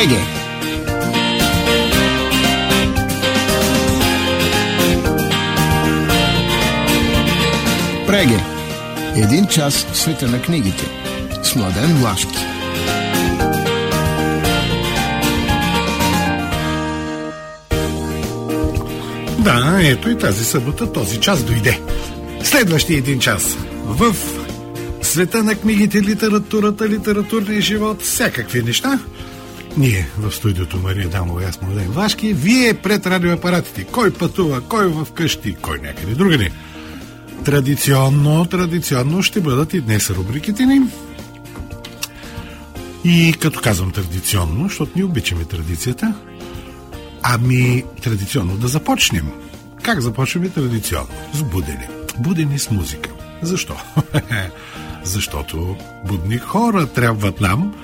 Преге! Преге! Един час в света на книгите с Младен Влашки. Да, ето и тази събота този час дойде. Следващия един час в света на книгите, литературата, литературния живот, всякакви неща. Ние в студиото Мария Дамова и аз Младен Вашки, вие пред радиоапаратите. Кой пътува, кой в къщи, кой някъде другаде. Традиционно, традиционно ще бъдат и днес рубриките ни. И като казвам традиционно, защото ни обичаме традицията, ами традиционно да започнем. Как започваме традиционно? С будене. Будене с музика. Защо? Защото будни хора трябват нам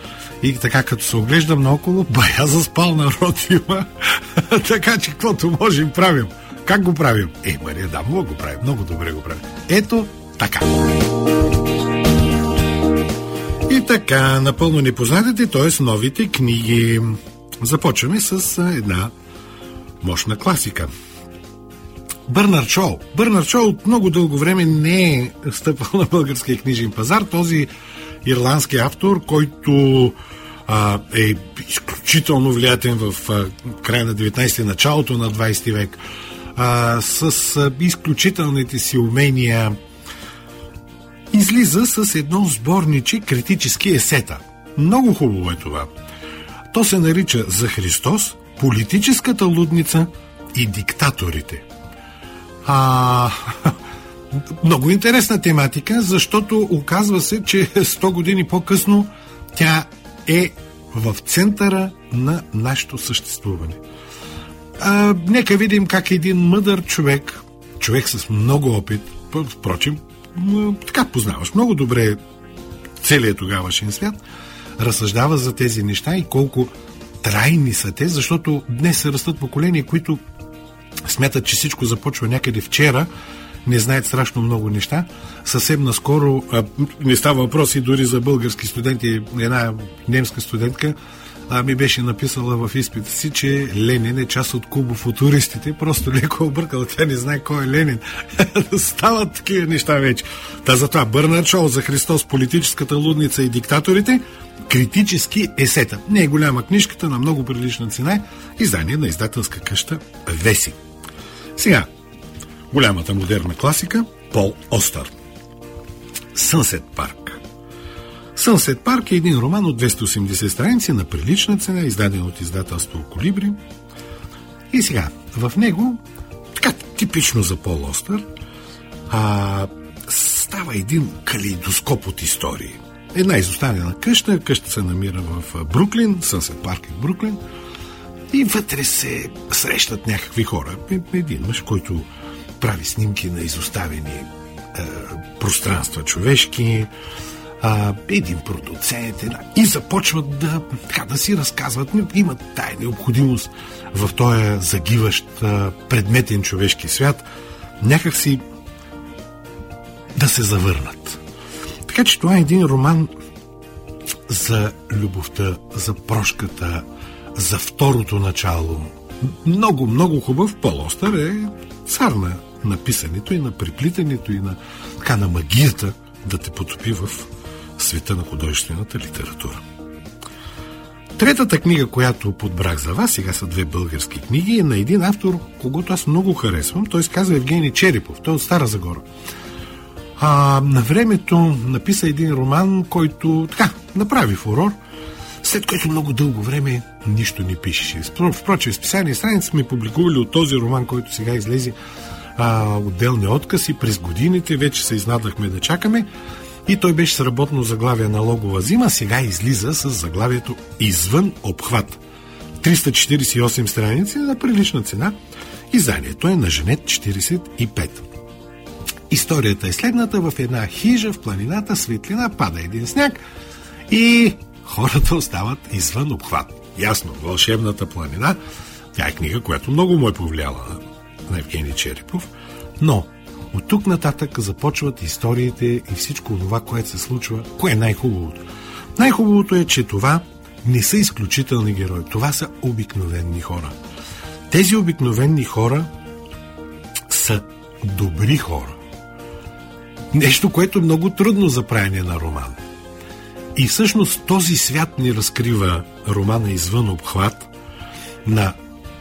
и така като се оглеждам наоколо, бая заспал народ има. така че каквото можем правим. Как го правим? Е, Мария Дамова го прави. Много добре го прави. Ето така. И така, напълно непознатите, т.е. новите книги. Започваме с една мощна класика. Бърнар Шоу. Бърнар Шоу от много дълго време не е стъпал на българския книжен пазар. Този ирландски автор, който а, е изключително влиятен в а, края на 19 началото на 20 век, а, с а, изключителните си умения, излиза с едно сборниче критически есета. Много хубаво е това. То се нарича За Христос, политическата лудница и диктаторите. А, много интересна тематика, защото оказва се, че 100 години по-късно тя е в центъра на нашето съществуване. А, нека видим как един мъдър човек, човек с много опит, впрочем, така познаваш много добре целият тогавашен свят, разсъждава за тези неща и колко трайни са те, защото днес се растат поколения, които смятат, че всичко започва някъде вчера, не знаят страшно много неща. Съвсем наскоро, а, не става въпрос и дори за български студенти, една немска студентка а, ми беше написала в изпита си, че Ленин е част от кубофутуристите. Просто леко объркала. Тя не знае кой е Ленин. Стават такива неща вече. Та затова Бърнард Шоу за Христос, политическата лудница и диктаторите, критически есета. Не е голяма книжката, на много прилична цена. Издание на издателска къща Веси. Сега, голямата модерна класика Пол Остър. Сънсет парк. Сънсет парк е един роман от 280 страници на прилична цена, издаден от издателство Колибри. И сега, в него, така типично за Пол Остър, а, става един калейдоскоп от истории. Една изоставена къща, къща се намира в Бруклин, Сънсет парк е в Бруклин, и вътре се срещат някакви хора. Един мъж, който прави снимки на изоставени е, пространства човешки, а, един продуцент, една, и започват да, така, да си разказват, имат тая необходимост в този загиващ а, предметен човешки свят, някак си да се завърнат. Така че това е един роман за любовта, за прошката, за второто начало. Много, много хубав Полостър е цар на написането и на приплитането и на, така, на магията да те потопи в света на художествената литература. Третата книга, която подбрах за вас, сега са две български книги, е на един автор, когато аз много харесвам. Той се казва Евгений Черепов. Той е от Стара Загора. А, на времето написа един роман, който така направи фурор – след което много дълго време нищо не пишеше. Впрочем, списание страница сме публикували от този роман, който сега излезе а, отделни откази. През годините вече се изнадахме да чакаме и той беше с работно заглавие на логова зима, сега излиза с заглавието Извън обхват. 348 страници на прилична цена. Изданието е на Женет 45. Историята е следната. В една хижа в планината светлина пада един сняг и хората остават извън обхват. Ясно, Вълшебната планина, тя е книга, която много му е повлияла на Евгений Черепов, но от тук нататък започват историите и всичко това, което се случва. Кое е най-хубавото? Най-хубавото е, че това не са изключителни герои. Това са обикновени хора. Тези обикновени хора са добри хора. Нещо, което е много трудно за правене на роман. И всъщност този свят ни разкрива романа извън обхват на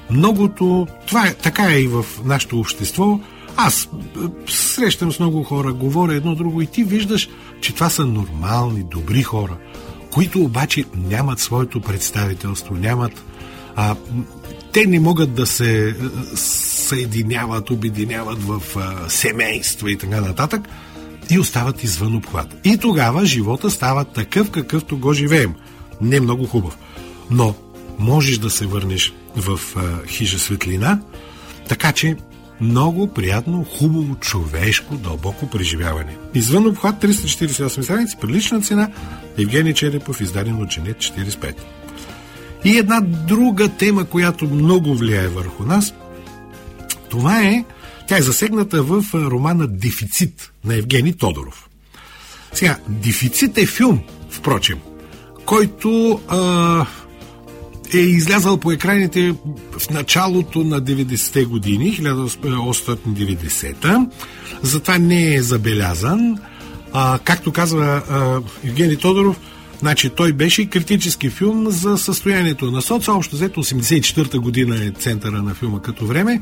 многото... Това е, така е и в нашето общество. Аз е, срещам с много хора, говоря едно друго и ти виждаш, че това са нормални, добри хора, които обаче нямат своето представителство, нямат... А, те не могат да се е, съединяват, обединяват в а, семейства и така нататък и остават извън обхват. И тогава живота става такъв, какъвто го живеем. Не много хубав. Но можеш да се върнеш в хижа светлина, така че много приятно, хубаво, човешко, дълбоко преживяване. Извън обхват 348 страници, прилична цена, Евгений Черепов, издаден от Женет 45. И една друга тема, която много влияе върху нас, това е, тя е засегната в романа Дефицит на Евгений Тодоров. Сега, Дефицит е филм, впрочем, който а, е излязъл по екраните в началото на 90-те години, 1890-та. Затова не е забелязан. А, както казва а, Евгений Тодоров, значи той беше критически филм за състоянието на соца. Общо взето 84-та година е центъра на филма като време.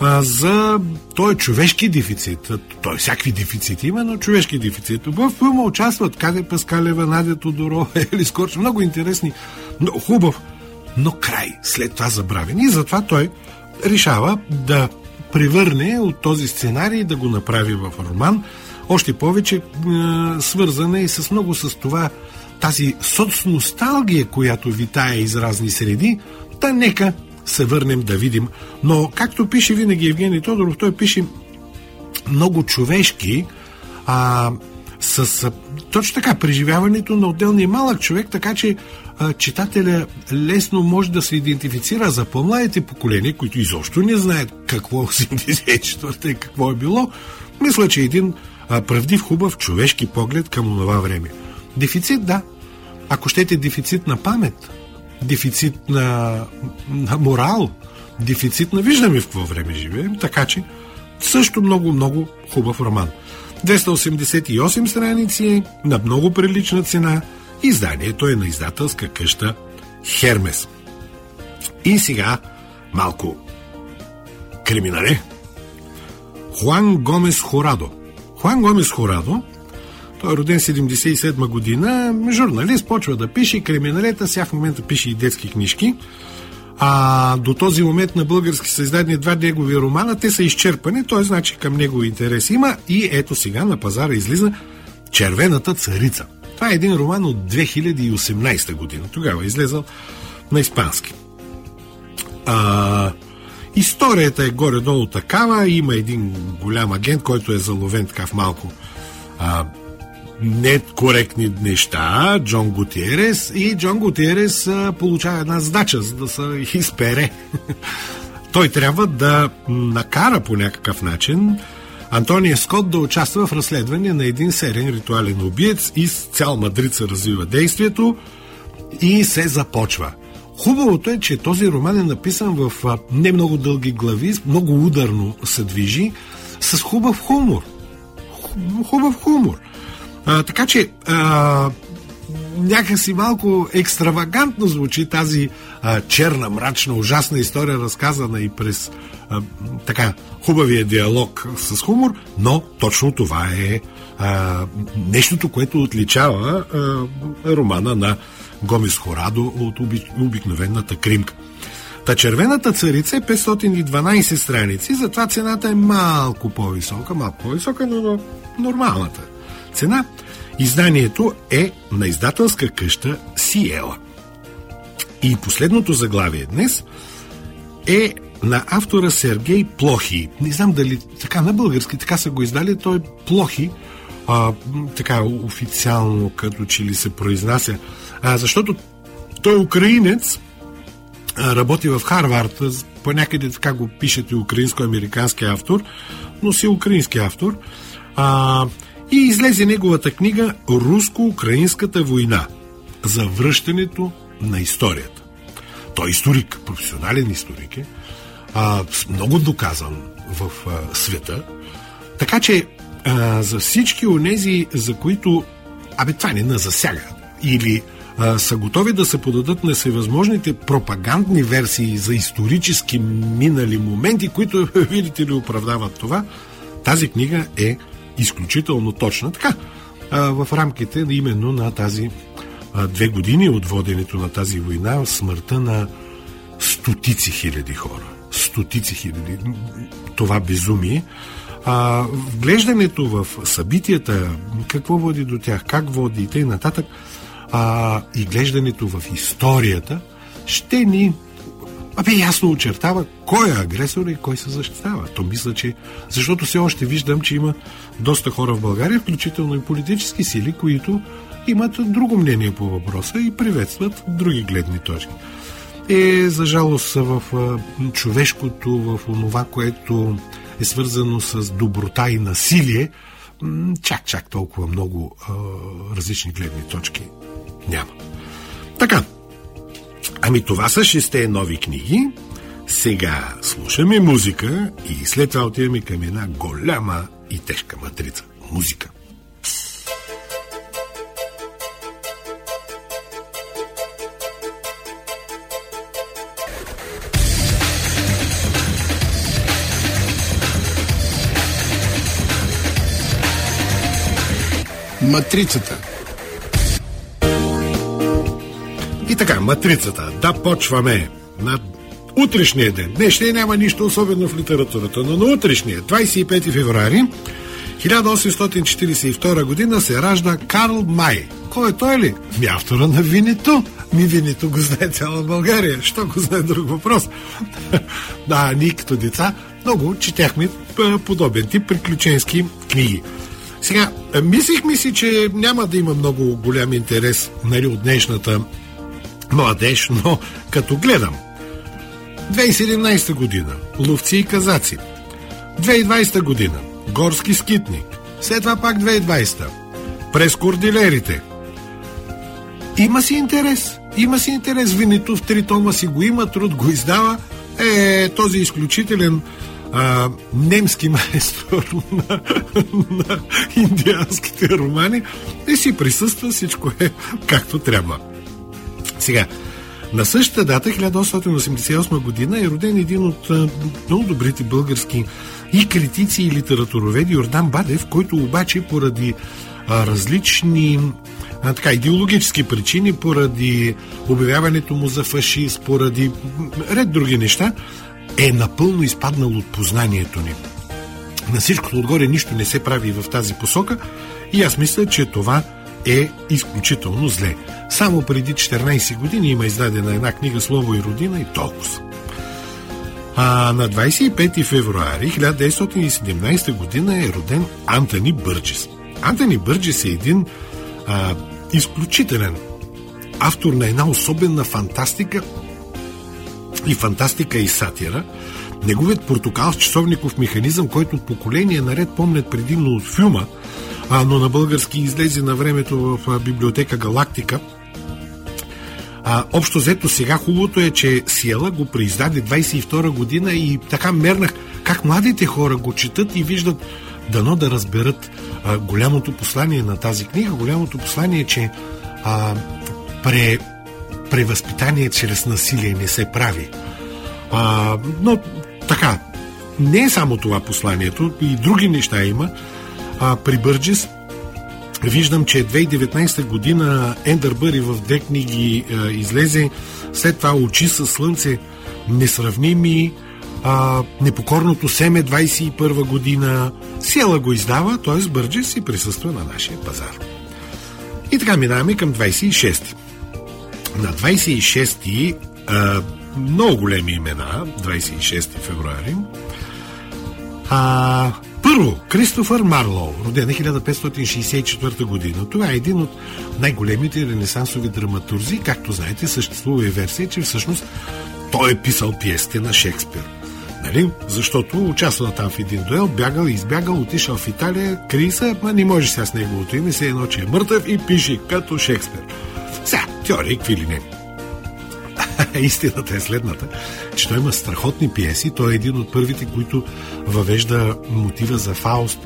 А, за той е човешки дефицит. Той всякакви дефицити има, но човешки дефицит. В филма участват Каде Паскалева, Надя Тодоро, Ели Скорч. Много интересни, но хубав но край, след това забравен. И затова той решава да превърне от този сценарий да го направи в роман. Още повече е, свързана и с много с това тази соцносталгия, която витае из разни среди, та нека се върнем да видим. Но, както пише винаги Евгений Тодоров, той пише много човешки, а, с а, точно така преживяването на отделния малък човек, така че читателя лесно може да се идентифицира за по-младите поколения, които изобщо не знаят какво 84-та и какво е било. Мисля, че един а, правдив, хубав човешки поглед към това време. Дефицит, да. Ако щете дефицит на памет, дефицит на, на морал, дефицит на виждаме в какво време живеем, така че също много-много хубав роман. 288 страници на много прилична цена. Изданието е на издателска къща Хермес. И сега малко криминале. Хуан Гомес Хорадо. Хуан Гомес Хорадо, той е роден 77 година, журналист, почва да пише криминалета, сега в момента пише и детски книжки. А до този момент на български са издадени два негови романа, те са изчерпани, т.е. значи към него интерес има и ето сега на пазара излиза Червената царица. Това е един роман от 2018 година. Тогава е излезал на испански. А, историята е горе-долу такава. Има един голям агент, който е заловен така в малко а, некоректни неща, Джон Гутиерес и Джон Гутиерес получава една задача, за да се изпере. Той трябва да накара по някакъв начин Антония Скот да участва в разследване на един серен ритуален убиец и с цял Мадрид се развива действието и се започва. Хубавото е, че този роман е написан в не много дълги глави, много ударно се движи, с хубав хумор. Хубав хумор. А, така че а, някакси малко екстравагантно звучи тази а, черна, мрачна, ужасна история, разказана и през а, така хубавия диалог с хумор, но точно това е а, нещото, което отличава а, романа на Гомес Хорадо от оби, обикновената кримка. Та червената царица е 512 страници, затова цената е малко по-висока, малко по-висока, но нормалната цена. Изданието е на издателска къща Сиела. И последното заглавие днес е на автора Сергей Плохи. Не знам дали така на български така са го издали. Той Плохи, а, така официално като че ли се произнася. А, защото той е украинец, а, работи в Харвард, по някъде така го пишат и украинско-американски автор, но си украински автор. А, и излезе неговата книга Руско-украинската война за връщането на историята. Той е историк, професионален историк е, а, много доказан в а, света. Така че а, за всички онези, за които абе това не на засяга или а, са готови да се подадат на всевъзможните пропагандни версии за исторически минали моменти, които, видите ли, оправдават това, тази книга е изключително точна. Така, в рамките именно на тази две години от воденето на тази война, смъртта на стотици хиляди хора. Стотици хиляди. Това безумие. А, вглеждането в събитията, какво води до тях, как води и т.н. нататък, а, и глеждането в историята ще ни Абе, ясно очертава кой е агресор и кой се защитава. То мисля, че... Защото все още виждам, че има доста хора в България, включително и политически сили, които имат друго мнение по въпроса и приветстват други гледни точки. Е, за жалост, в човешкото, в онова, което е свързано с доброта и насилие, чак, чак толкова много а, различни гледни точки няма. Така, ами това са шесте нови книги. Сега слушаме музика и след това отиваме към една голяма и тежка матрица. Музика. Матрицата. И така, матрицата. Да почваме на утрешния ден. Днешния няма нищо особено в литературата, но на утрешния, 25 феврари 1842 година се ражда Карл Май. Кой е той ли? Ми автора на Винито. Ми Винито го знае цяла България. Що го знае друг въпрос? да, ние като деца много четяхме подобен тип приключенски книги. Сега, мислихме си, че няма да има много голям интерес нали, от днешната младеж, но като гледам 2017 година. Ловци и казаци. 2020 година. Горски скитник. След това пак 2020 през кордилерите. Има си интерес. Има си интерес. Винито в три тома си го има, труд го издава. Е този изключителен а, немски майстор на, на индианските романи. И си присъства, всичко е както трябва. Сега, на същата дата, 1888 година, е роден един от много добрите български и критици и литературоведи Йордан Бадев, който обаче поради а, различни а, така, идеологически причини, поради обявяването му за фашист, поради ред други неща, е напълно изпаднал от познанието ни. На всичкото отгоре нищо не се прави в тази посока и аз мисля, че това е изключително зле. Само преди 14 години има издадена една книга Слово и родина и толкова. А на 25 февруари 1917 година е роден Антони Бърджис. Антони Бърджис е един а, изключителен автор на една особена фантастика и фантастика и сатира. Неговият портокал с часовников механизъм, който поколение наред помнят предимно от филма, а, но на български излезе на времето в библиотека Галактика. А, общо взето сега хубавото е, че Сиела го преиздаде 22 година и така мернах как младите хора го четат и виждат дано да разберат а, голямото послание на тази книга. Голямото послание е, че а, пре, превъзпитание чрез насилие не се прави. А, но така, не е само това посланието, и други неща има. А, при Бърджис виждам, че 2019 година Ендър Бъри в две книги а, излезе, след това Очи със слънце, несравними, а, Непокорното семе 21 година, Села го издава, т.е. Бърджис и присъства на нашия пазар. И така минаваме към 26 на 26-ти много големи имена, 26 февруари. А, първо, Кристофър Марлоу, роден 1564 година. Това е един от най-големите ренесансови драматурзи. Както знаете, съществува и версия, че всъщност той е писал пиесите на Шекспир. Нали? Защото участвал там в един дуел, бягал избягал, отишъл в Италия, крий се, ма не може сега с неговото име, се едно, че е мъртъв и пише като Шекспир. Сега, теория, какви ли не. Истината е следната, че той има страхотни пиеси. Той е един от първите, които въвежда мотива за Фауст,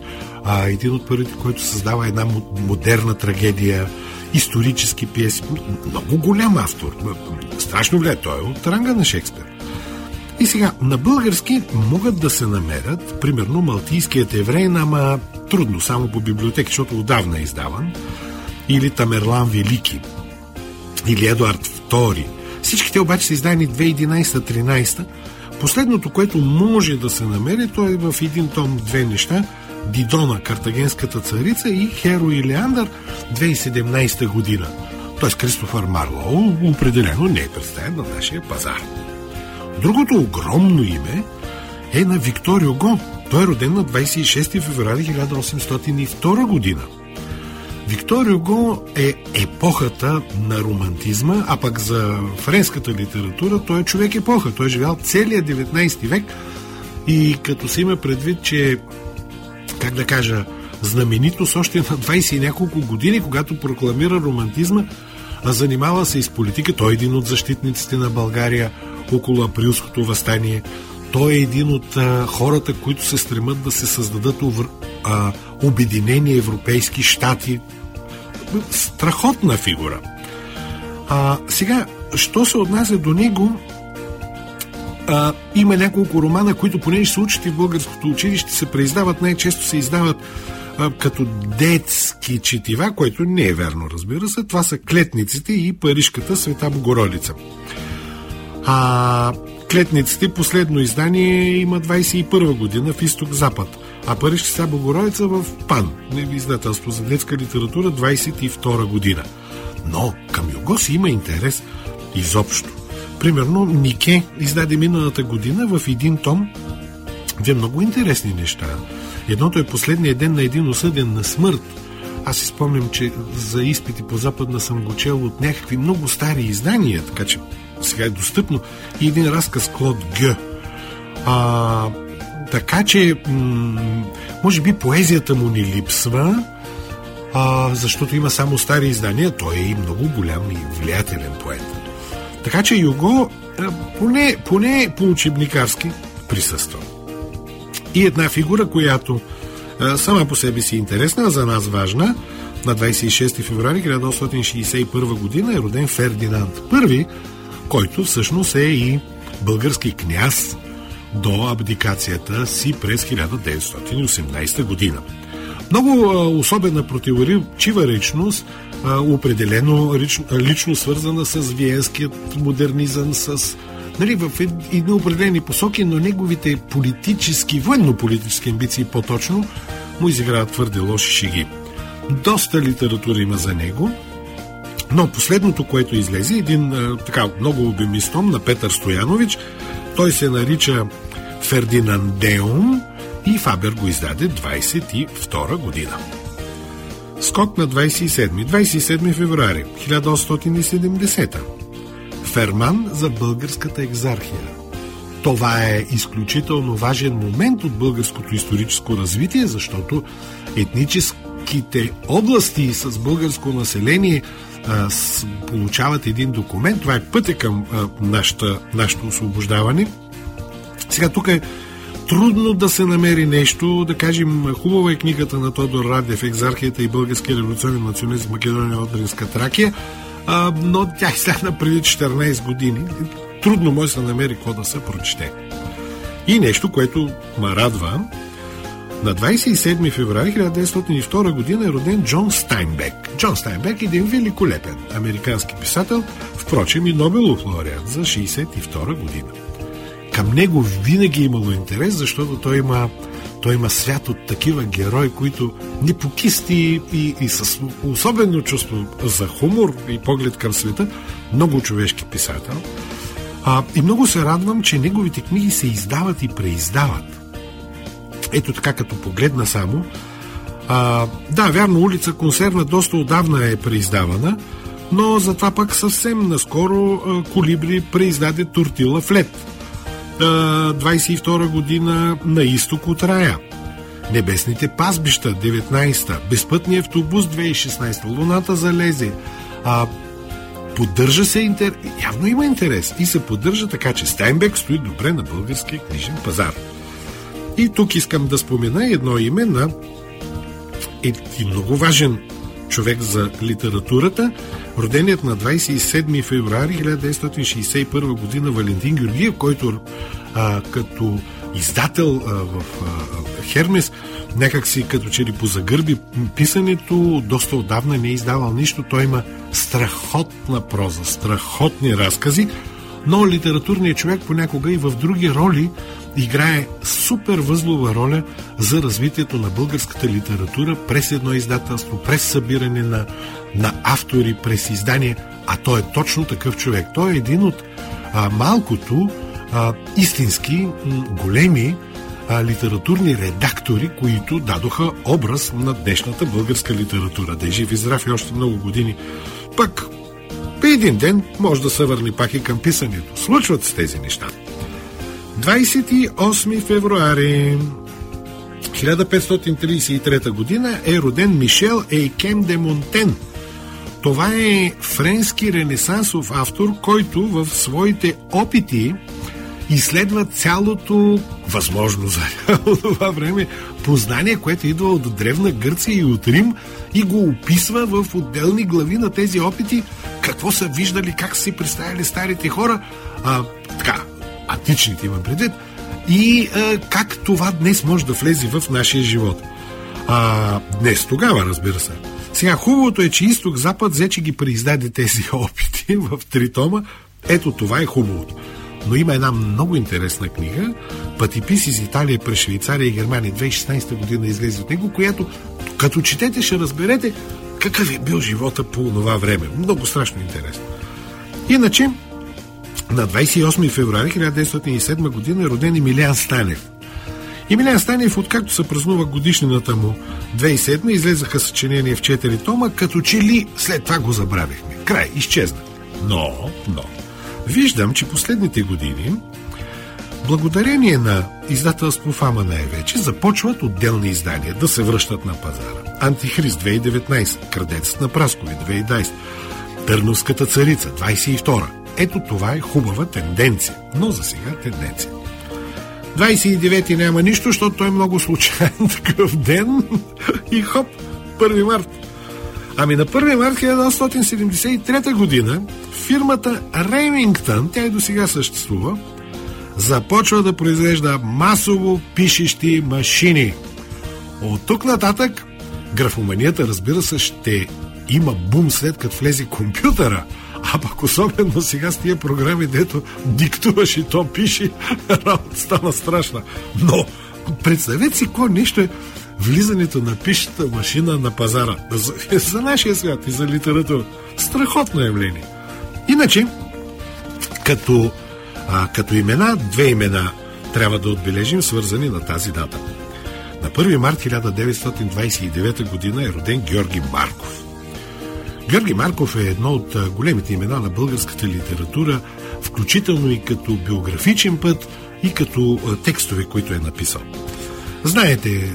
а, един от първите, който създава една модерна трагедия, исторически пиеси. Много голям автор. Страшно влияе. Той е от ранга на Шекспир. И сега, на български могат да се намерят, примерно, Малтийският еврей, ама трудно, само по библиотеки, защото отдавна е издаван, или Тамерлан Велики, или Едуард II. Всичките обаче са издани 2011-13. Последното, което може да се намери, то е в един том две неща. Дидона, картагенската царица и Херо и Леандър 2017 година. Тоест Кристофър Марлоу определено не е представен на нашия пазар. Другото огромно име е на Виктор Юго. Той е роден на 26 феврари 1802 година. Виктор Юго е епохата на романтизма, а пък за френската литература той е човек епоха. Той е живял целият 19 век и като се има предвид, че как да кажа, знаменитост още на 20 и няколко години, когато прокламира романтизма, а занимава се и с политика. Той е един от защитниците на България около априлското възстание. Той е един от а, хората, които се стремат да се създадат а, обединени европейски щати. Страхотна фигура. А, сега, що се отнася до него, а, има няколко романа, които понеже се учат в българското училище, се преиздават, най-често се издават а, като детски четива, което не е верно, разбира се. Това са Клетниците и Парижката Света Богородица. А Клетниците, последно издание има 21 година в Изток-Запад, а Парижка Света Богородица в ПАН, издателство за детска литература, 22 година. Но към Юго си има интерес изобщо. Примерно Нике издаде миналата година в един том две много интересни неща. Едното е последния ден на един осъден на смърт. Аз си спомням, че за изпити по западна съм го чел от някакви много стари издания, така че сега е достъпно. И един разказ Клод Г. А, така че, може би поезията му ни липсва, а, защото има само стари издания. Той е и много голям и влиятелен поет. Така че Юго поне, поне по учебникарски присъства. И една фигура, която сама по себе си е интересна, а за нас важна, на 26 февруари 1861 година е роден Фердинанд I, който всъщност е и български княз до абдикацията си през 1918 година. Много особена противоречива речност определено лично, свързана с виенският модернизъм, с нали, в едни определени посоки, но неговите политически, военно-политически амбиции по-точно, му изиграват твърде лоши шеги. Доста литература има за него, но последното, което излезе, един така много обемистом на Петър Стоянович, той се нарича Фердинандеум и Фабер го издаде 22 година. Скок на 27. 27 февруари 1870. Ферман за българската екзархия. Това е изключително важен момент от българското историческо развитие, защото етническите области с българско население а, получават един документ. Това е пътя към а, нашата, нашето освобождаване. Сега тук е трудно да се намери нещо, да кажем, хубава е книгата на Тодор Радев, Екзархията и българския революционен национализм в Македония от Дринска Тракия, а, но тя излязна преди 14 години. Трудно може да се намери какво да се прочете. И нещо, което ме радва, на 27 феврари 1902 година е роден Джон Стайнбек. Джон Стайнбек е един великолепен американски писател, впрочем и Нобелов лауреат за 62 година към него винаги е имало интерес, защото той има, той има свят от такива герои, които ни покисти и, и с особено чувство за хумор и поглед към света, много човешки писател. А, и много се радвам, че неговите книги се издават и преиздават. Ето така, като погледна само. А, да, вярно, улица Консерва доста отдавна е преиздавана, но затова пък съвсем наскоро а, Колибри преиздаде Тортила Флет 22 година на изток от рая. Небесните пазбища 19-та, Безпътния автобус 2016 Луната залезе. А, Поддържа се интер... Явно има интерес и се поддържа така, че Стайнбек стои добре на българския книжен пазар. И тук искам да спомена едно име на един много важен човек за литературата, роденият на 27 февруари 1961 година Валентин Георгиев, който а, като издател а, в а, Хермес, някак си като че ли позагърби писането, доста отдавна не е издавал нищо. Той има страхотна проза, страхотни разкази, но литературният човек понякога и в други роли играе супер възлова роля за развитието на българската литература през едно издателство, през събиране на, на автори, през издание, а той е точно такъв човек. Той е един от а, малкото а, истински големи а, литературни редактори, които дадоха образ на днешната българска литература. Да е жив и здрав и още много години. Пък, един ден може да се върне пак и към писането. Случват се тези неща. 28 февруари 1533 година е роден Мишел Ейкем де Монтен. Това е френски ренесансов автор, който в своите опити изследва цялото възможно за това време познание, което идва от древна Гърция и от Рим и го описва в отделни глави на тези опити, какво са виждали, как са си представяли старите хора, а, така, античните имам предвид, и а, как това днес може да влезе в нашия живот. А, днес, тогава, разбира се. Сега, хубавото е, че изток-запад взе, че ги преиздаде тези опити в три тома. Ето това е хубавото. Но има една много интересна книга, Пътипис из Италия през Швейцария и Германия 2016 година излезе от него, която като четете ще разберете какъв е бил живота по това време. Много страшно интересно. Иначе, на 28 февруари 1907 година е роден Емилиан Станев. Емилиан Станев, откакто се празнува годишнината му 2007, излезаха съчинения в 4 тома, като че ли след това го забравихме. Край, изчезна. Но, но, виждам, че последните години, благодарение на издателство Фама най-вече, започват отделни издания да се връщат на пазара. Антихрист 2019, Крадецът на Праскови 2020, Търновската царица 22 ето това е хубава тенденция, но за сега тенденция. 29-ти няма нищо, защото той е много случайен такъв ден и хоп, 1 март. Ами на 1 март 1973 година фирмата Ремингтън, тя и до сега съществува, започва да произвежда масово пишещи машини. От тук нататък графоманията, разбира се, ще има бум след като влезе компютъра – а пък особено сега с тия програми, дето диктуваш и то пише, работа стана страшна. Но представете си какво нещо е влизането на пишата машина на пазара. За, за нашия свят и за литература. Страхотно явление. Иначе, като, а, като имена, две имена трябва да отбележим, свързани на тази дата. На 1 март 1929 година е роден Георги Марков. Георги Марков е едно от големите имена на българската литература, включително и като биографичен път и като текстове, които е написал. Знаете,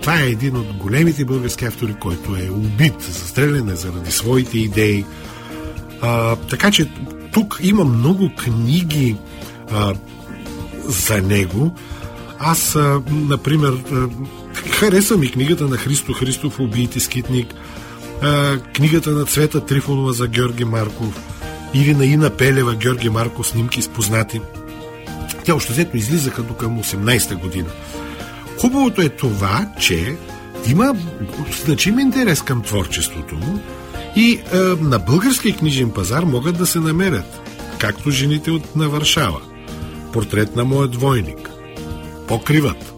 това е един от големите български автори, който е убит, застрелян заради своите идеи. А, така че тук има много книги а, за него. Аз, а, например, а, харесвам и книгата на Христо Христов «Убийте скитник», а, книгата на Цвета Трифонова за Георги Марков или на Ина Пелева Георги Марков снимки с познати. Те още взето излизаха до към 18-та година. Хубавото е това, че има значим интерес към творчеството му и е, на българския книжен пазар могат да се намерят, както жените от на Варшава, портрет на моят двойник, покриват,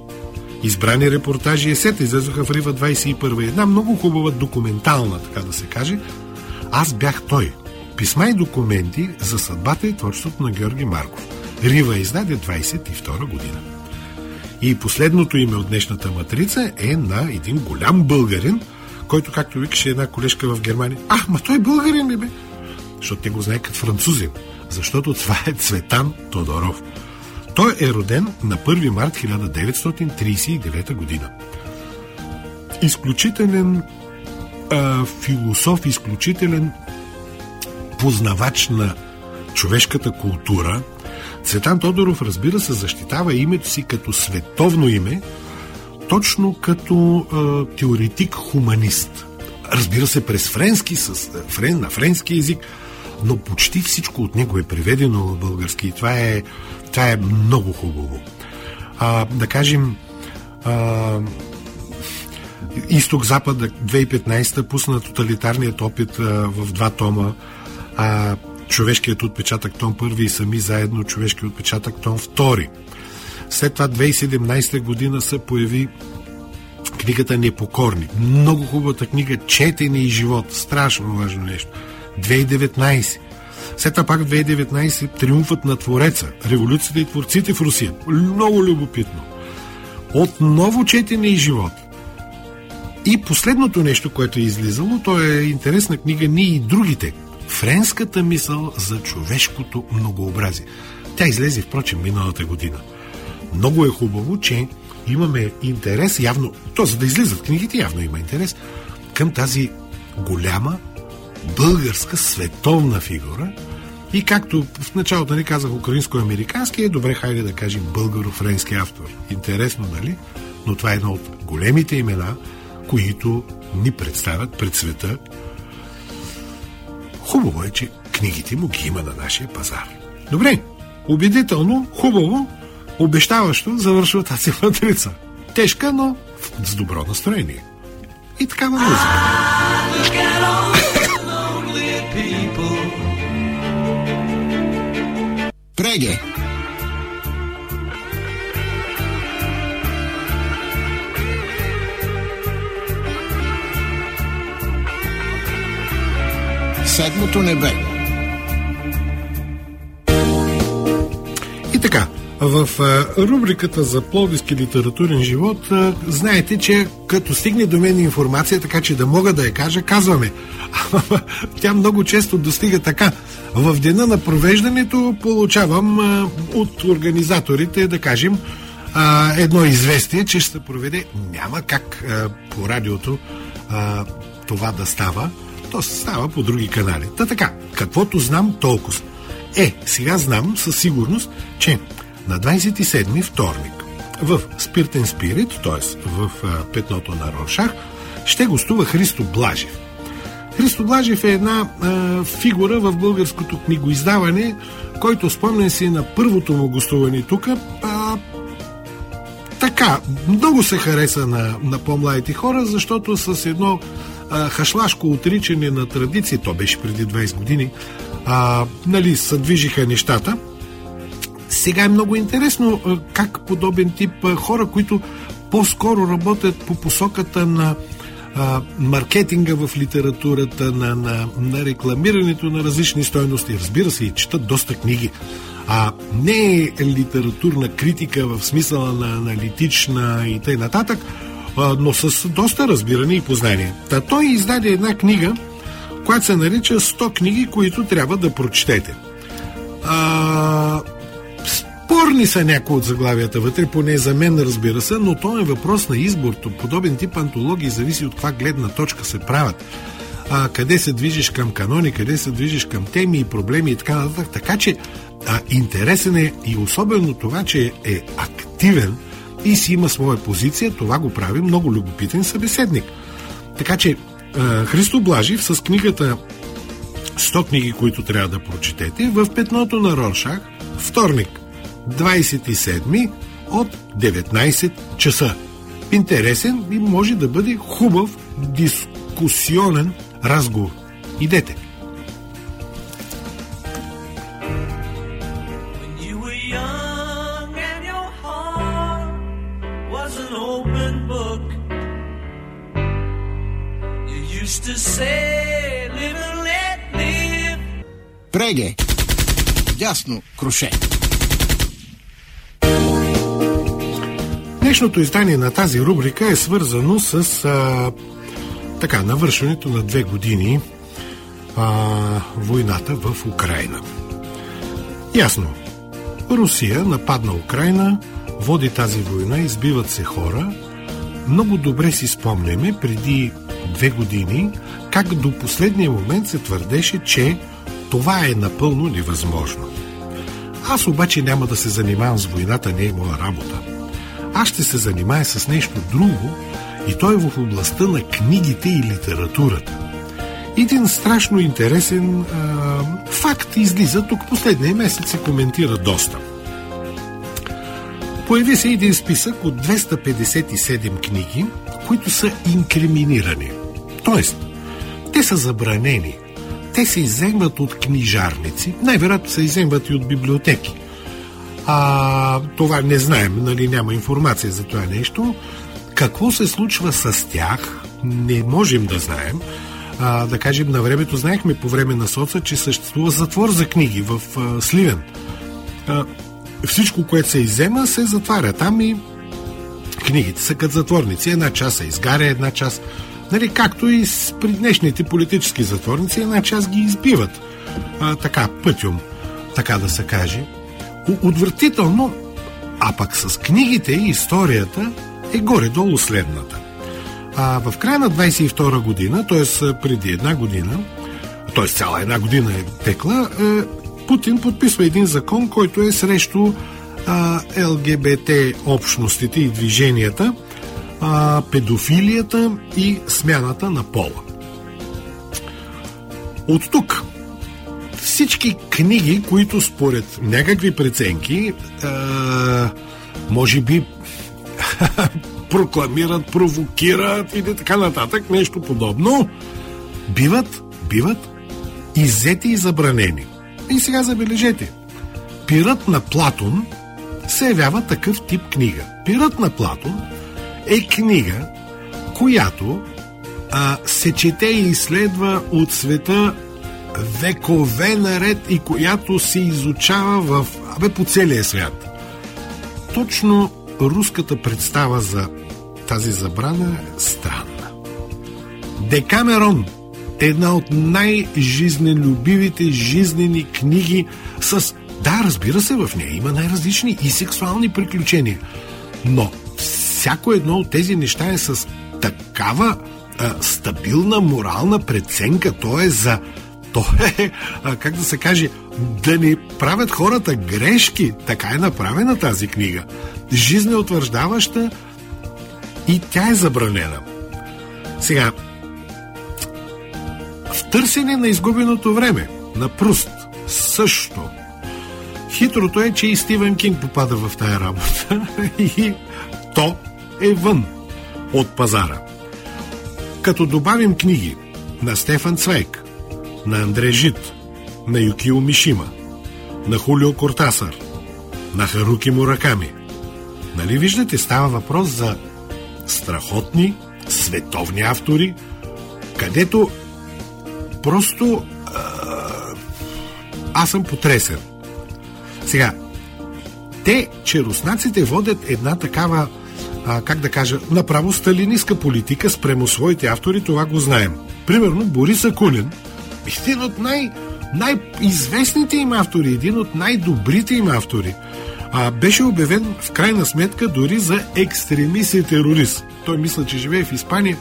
избрани репортажи есета излезоха в Рива 21. Една много хубава документална, така да се каже. Аз бях той. Писма и документи за съдбата и творчеството на Георги Марков. Рива издаде 22 година. И последното име от днешната матрица е на един голям българин, който, както викаше една колежка в Германия, ах, ма той българин ли бе? Защото те го знаят като французин. Защото това е Цветан Тодоров. Той е роден на 1 март 1939 година. Изключителен а, философ, изключителен познавач на човешката култура, Цветан Тодоров, разбира се, защитава името си като световно име, точно като е, теоретик-хуманист. Разбира се, през френски, с, френ, на френски язик, но почти всичко от него е преведено в български това е, това е много хубаво. А, да кажем, а, Изток-Запад 2015 пусна тоталитарният опит а, в два тома. А, човешкият отпечатък том първи и сами заедно човешкият отпечатък том втори. След това 2017 година се появи книгата Непокорни. Много хубавата книга Четене и живот. Страшно важно нещо. 2019. След това пак 2019 Триумфът на Твореца. Революцията и творците в Русия. Много любопитно. Отново Четене и живот. И последното нещо, което е излизало, то е интересна книга Ние и другите. Френската мисъл за човешкото многообразие. Тя излезе, впрочем, миналата година. Много е хубаво, че имаме интерес, явно, то за да излизат книгите, явно има интерес, към тази голяма българска световна фигура. И както в началото ни казах украинско-американски, е добре, хайде да кажем българо-френски автор. Интересно, нали? Но това е едно от големите имена, които ни представят пред света. Хубаво е, че книгите му ги има на нашия пазар. Добре, убедително, хубаво, обещаващо завършва тази матрица. Тежка, но с добро настроение. И такава музика. Преге. Седмото небе. И така, в рубриката за плодиски литературен живот знаете, че като стигне до мен информация, така че да мога да я кажа, казваме. Тя много често достига така. В дена на провеждането получавам от организаторите, да кажем, едно известие, че ще се проведе. Няма как по радиото това да става. То става по други канали. Та така, каквото знам, толкова. Е, сега знам със сигурност, че на 27 вторник в Спиртен Спирит, т.е. в петното на Рошах, ще гостува Христо Блажев. Христо Блажев е една а, фигура в българското книгоиздаване, който спомнен си на първото му гостуване тук. така, много се хареса на, на по-младите хора, защото с едно а, хашлашко отричане на традиции, то беше преди 20 години, а, нали, съдвижиха нещата. Сега е много интересно как подобен тип хора, които по-скоро работят по посоката на а, маркетинга в литературата, на, на, на рекламирането на различни стойности. Разбира се, и четат доста книги. А не е литературна критика в смисъла на аналитична и т.н. нататък, но с доста разбиране и познание. Та той издаде една книга, която се нарича 100 книги, които трябва да прочетете. А, Спорни са някои от заглавията вътре, поне за мен разбира се, но то е въпрос на избор. Подобен тип антологии зависи от каква гледна точка се правят. А, къде се движиш към канони, къде се движиш към теми и проблеми и така нататък. Така че а, интересен е и особено това, че е активен и си има своя позиция, това го прави много любопитен събеседник. Така че а, Христо Блажив с книгата 100 книги, които трябва да прочетете, в петното на Рошах, вторник, 27 от 19 часа. Интересен и може да бъде хубав дискусионен разговор. Идете! Преге. Дясно круше. Днешното издание на тази рубрика е свързано с а, така, навършването на две години а, войната в Украина. Ясно. Русия нападна Украина, води тази война, избиват се хора. Много добре си спомняме преди две години как до последния момент се твърдеше, че Това е напълно невъзможно. Аз обаче няма да се занимавам с войната, не е моя работа. Аз ще се занимая с нещо друго и то е в областта на книгите и литературата. Един страшно интересен а, факт излиза, тук последния месец се коментира доста. Появи се един списък от 257 книги, които са инкриминирани. Тоест, те са забранени. Те се иземват от книжарници, най-вероятно се иземват и от библиотеки. А, това не знаем, нали, няма информация за това нещо. Какво се случва с тях, не можем да знаем. А, да кажем, на времето знаехме по време на соца, че съществува затвор за книги в а, Сливен. А, всичко, което се изема, се затваря там и книгите са като затворници. Една част се изгаря, една част... Нали, както и с при днешните политически затворници, една част ги избиват. А, така, пътюм, така да се каже. Отвратително, а пък с книгите и историята е горе-долу следната. А в края на 22 година, т.е. преди една година, т.е. цяла една година е текла, е, Путин подписва един закон, който е срещу а, ЛГБТ общностите и движенията, а, педофилията и смяната на пола. От тук всички книги, които според някакви преценки, а, може би прокламират, провокират и така нататък, нещо подобно, биват, биват иззети и забранени. И сега забележете. Пират на Платон се явява такъв тип книга. Пират на Платон е книга, която а, се чете и изследва от света векове наред и която се изучава в, абе, по целия свят. Точно руската представа за тази забрана е странна. Декамерон е една от най-жизнелюбивите жизнени книги с... Да, разбира се, в нея има най-различни и сексуални приключения. Но всяко едно от тези неща е с такава а, стабилна морална преценка. То е за... То е, как да се каже, да не правят хората грешки. Така е направена тази книга. Жизнеутвърждаваща и тя е забранена. Сега, в търсене на изгубеното време на Пруст също. Хитрото е, че и Стивен Кинг попада в тая работа и то е вън от пазара. Като добавим книги на Стефан Цвейк, на Андре Жит, на Юкио Мишима, на Хулио Кортасар, на Харуки Мураками. Нали виждате, става въпрос за страхотни световни автори, където просто а, аз съм потресен. Сега, те, че руснаците водят една такава, а, как да кажа, направо сталинистка политика спрямо своите автори, това го знаем. Примерно Борис Акунин, един от най- най-известните им автори, един от най-добрите им автори, а, беше обявен в крайна сметка дори за екстремист и терорист. Той мисля, че живее в Испания,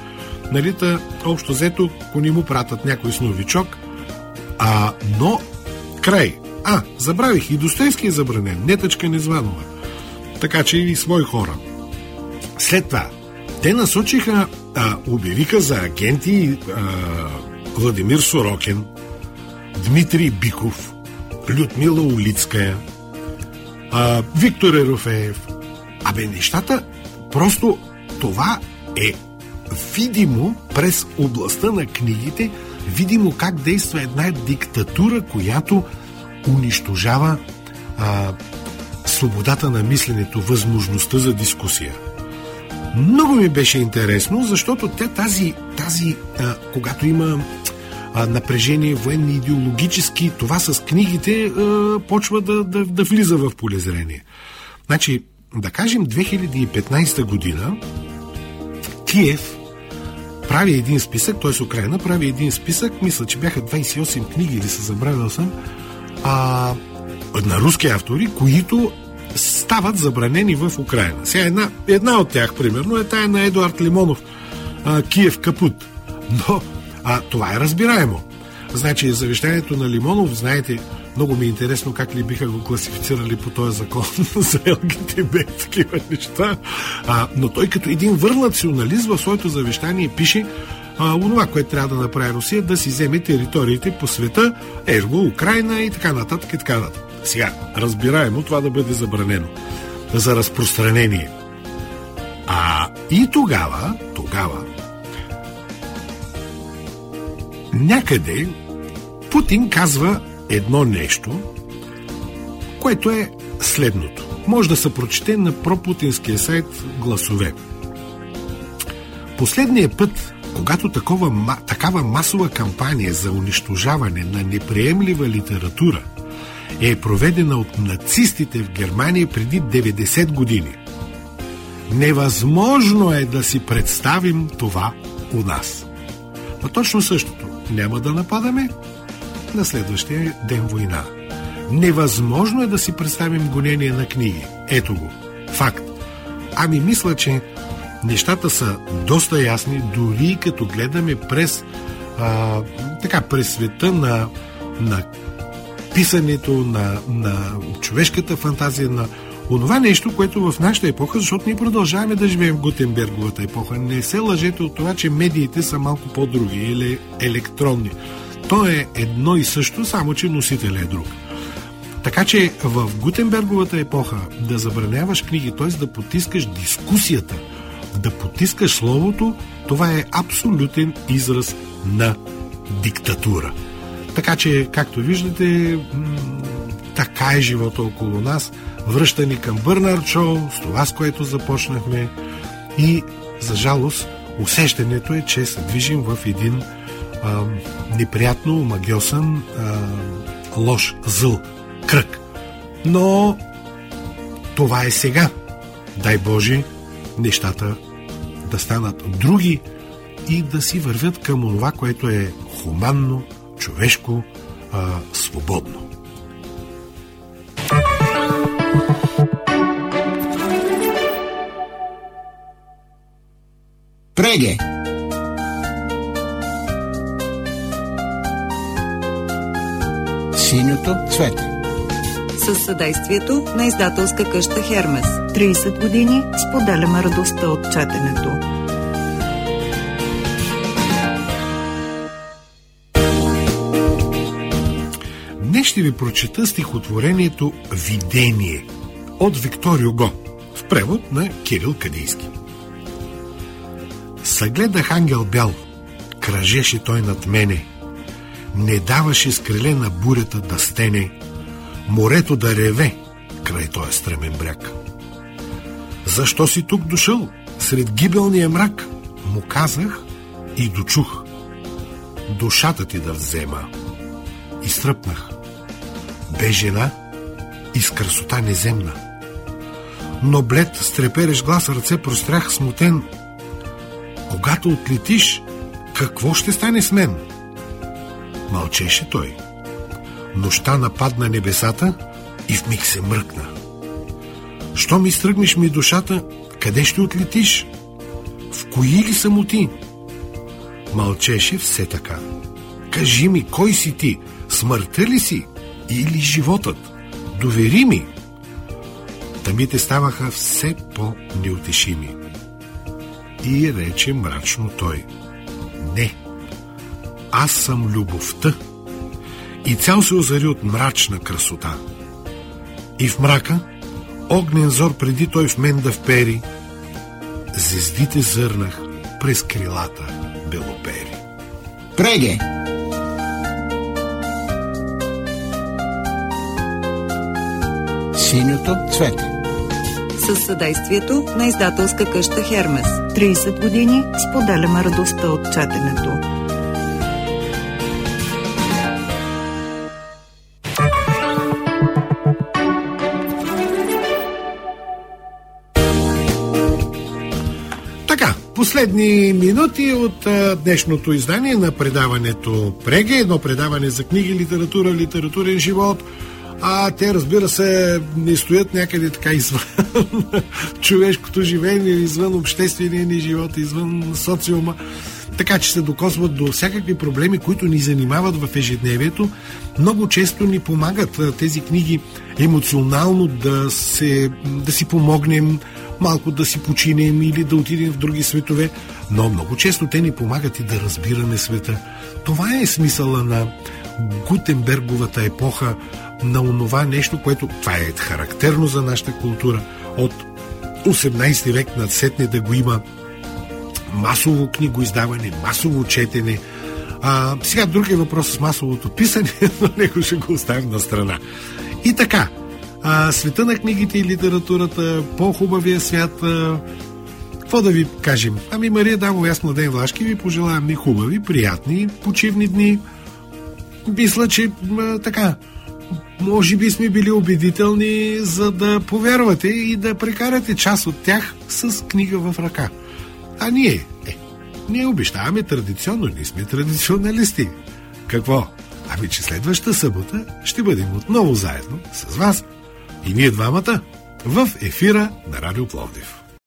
нали, та, общо взето, ако ни му пратят някой с новичок. А, но, край. А, забравих, и Достоевски е забранен, нетъчка Незванова. Така че и свои хора. След това, те насочиха, а, обявиха за агенти а, Владимир Сорокин, Дмитрий Биков, Людмила Улицкая, а, Виктор Ерофеев. Абе, нещата, просто това е видимо през областта на книгите, видимо как действа една диктатура, която унищожава а, свободата на мисленето, възможността за дискусия. Много ми беше интересно, защото те тази, тази а, когато има напрежение, военни, идеологически, това с книгите почва да, да, да влиза в полезрение. Значи, да кажем 2015 година, Киев прави един списък, т.е. Украина прави един списък, мисля, че бяха 28 книги или се забравил съм, а, на руски автори, които стават забранени в Украина. Сега една, една от тях, примерно, е тая на Едуард Лимонов, а, Киев Капут. Но а, това е разбираемо. Значи, завещанието на Лимонов, знаете, много ми е интересно как ли биха го класифицирали по този закон за ЛГТБ, такива неща. А, но той като един вър националист в своето завещание пише а, онова, което трябва да направи Русия, да си вземе териториите по света, ерго, Украина и така нататък и така нататък. Сега, разбираемо това да бъде забранено за разпространение. А и тогава, тогава, някъде Путин казва едно нещо, което е следното. Може да се прочете на пропутинския сайт Гласове. Последния път, когато такова, такава масова кампания за унищожаване на неприемлива литература е проведена от нацистите в Германия преди 90 години. Невъзможно е да си представим това у нас. Но точно същото. Няма да нападаме, на следващия ден война. Невъзможно е да си представим гонение на книги. Ето го. Факт. Ами мисля, че нещата са доста ясни, дори като гледаме през а, така, през света на, на писането, на, на човешката фантазия, на онова нещо, което в нашата епоха, защото ние продължаваме да живеем в Гутенберговата епоха. Не се лъжете от това, че медиите са малко по-други или електронни. То е едно и също, само че носителя е друг. Така че в Гутенберговата епоха да забраняваш книги, т.е. да потискаш дискусията, да потискаш словото, това е абсолютен израз на диктатура. Така че, както виждате, така е живота около нас. Връщани към Бърнард Шоу, с това, с което започнахме. И, за жалост, усещането е, че се движим в един а, неприятно, магиосен, а, лош, зъл кръг. Но това е сега. Дай Боже, нещата да станат други и да си вървят към това, което е хуманно, човешко, а, свободно. Преге! Синьото цвете с съдействието на издателска къща Хермес. 30 години споделяме радостта от четенето. Днес ще ви прочета стихотворението «Видение» от Викторио Го в превод на Кирил Кадийски. Съгледах ангел бял, кръжеше той над мене, не даваше с криле на бурята да стене, морето да реве край този стремен бряг. Защо си тук дошъл, сред гибелния мрак? Му казах и дочух. Душата ти да взема. И стръпнах. Бе жена и с красота неземна. Но блед с трепереш глас ръце прострях смутен. Когато отлетиш, какво ще стане с мен? Мълчеше той. Нощта нападна небесата и в миг се мръкна. Що ми стръгнеш ми душата, къде ще отлетиш? В кои ли самоти? Мълчеше все така. Кажи ми, кой си ти? Смъртта ли си? Или животът? Довери ми! Тъмите ставаха все по-неотешими. И рече мрачно той. Не, аз съм любовта и цял се озари от мрачна красота. И в мрака, огнен зор преди той в мен да впери, звездите зърнах през крилата белопери. Преге! Синьото цвете Със съдействието на издателска къща Хермес. 30 години споделяме радостта от четенето. Последни минути от а, днешното издание на предаването Преге, едно предаване за книги, литература, литературен живот. А те, разбира се, не стоят някъде така извън човешкото живеене, извън обществения ни живот, извън социума. така че се докосват до всякакви проблеми, които ни занимават в ежедневието. Много често ни помагат тези книги емоционално да, се, да си помогнем, малко да си починем или да отидем в други светове, но много често те ни помагат и да разбираме света. Това е смисъла на Гутенберговата епоха, на онова нещо, което това е характерно за нашата култура. От 18 век сетне да го има масово книгоиздаване, масово четене. А, сега друг е въпрос с масовото писане, но него ще го оставим на страна. И така, а, света на книгите и литературата, по-хубавия свят, а, какво да ви кажем? Ами Мария Дамова, аз Младен Влашки ви пожелавам ни хубави, приятни, почивни дни. Мисля, че а, така, може би сме били убедителни, за да повярвате и да прекарате част от тях с книга в ръка. А ние? Е, ние обещаваме традиционно, ние сме традиционалисти. Какво? Ами, че следващата събота ще бъдем отново заедно с вас и ние двамата в ефира на Радио Пловдив.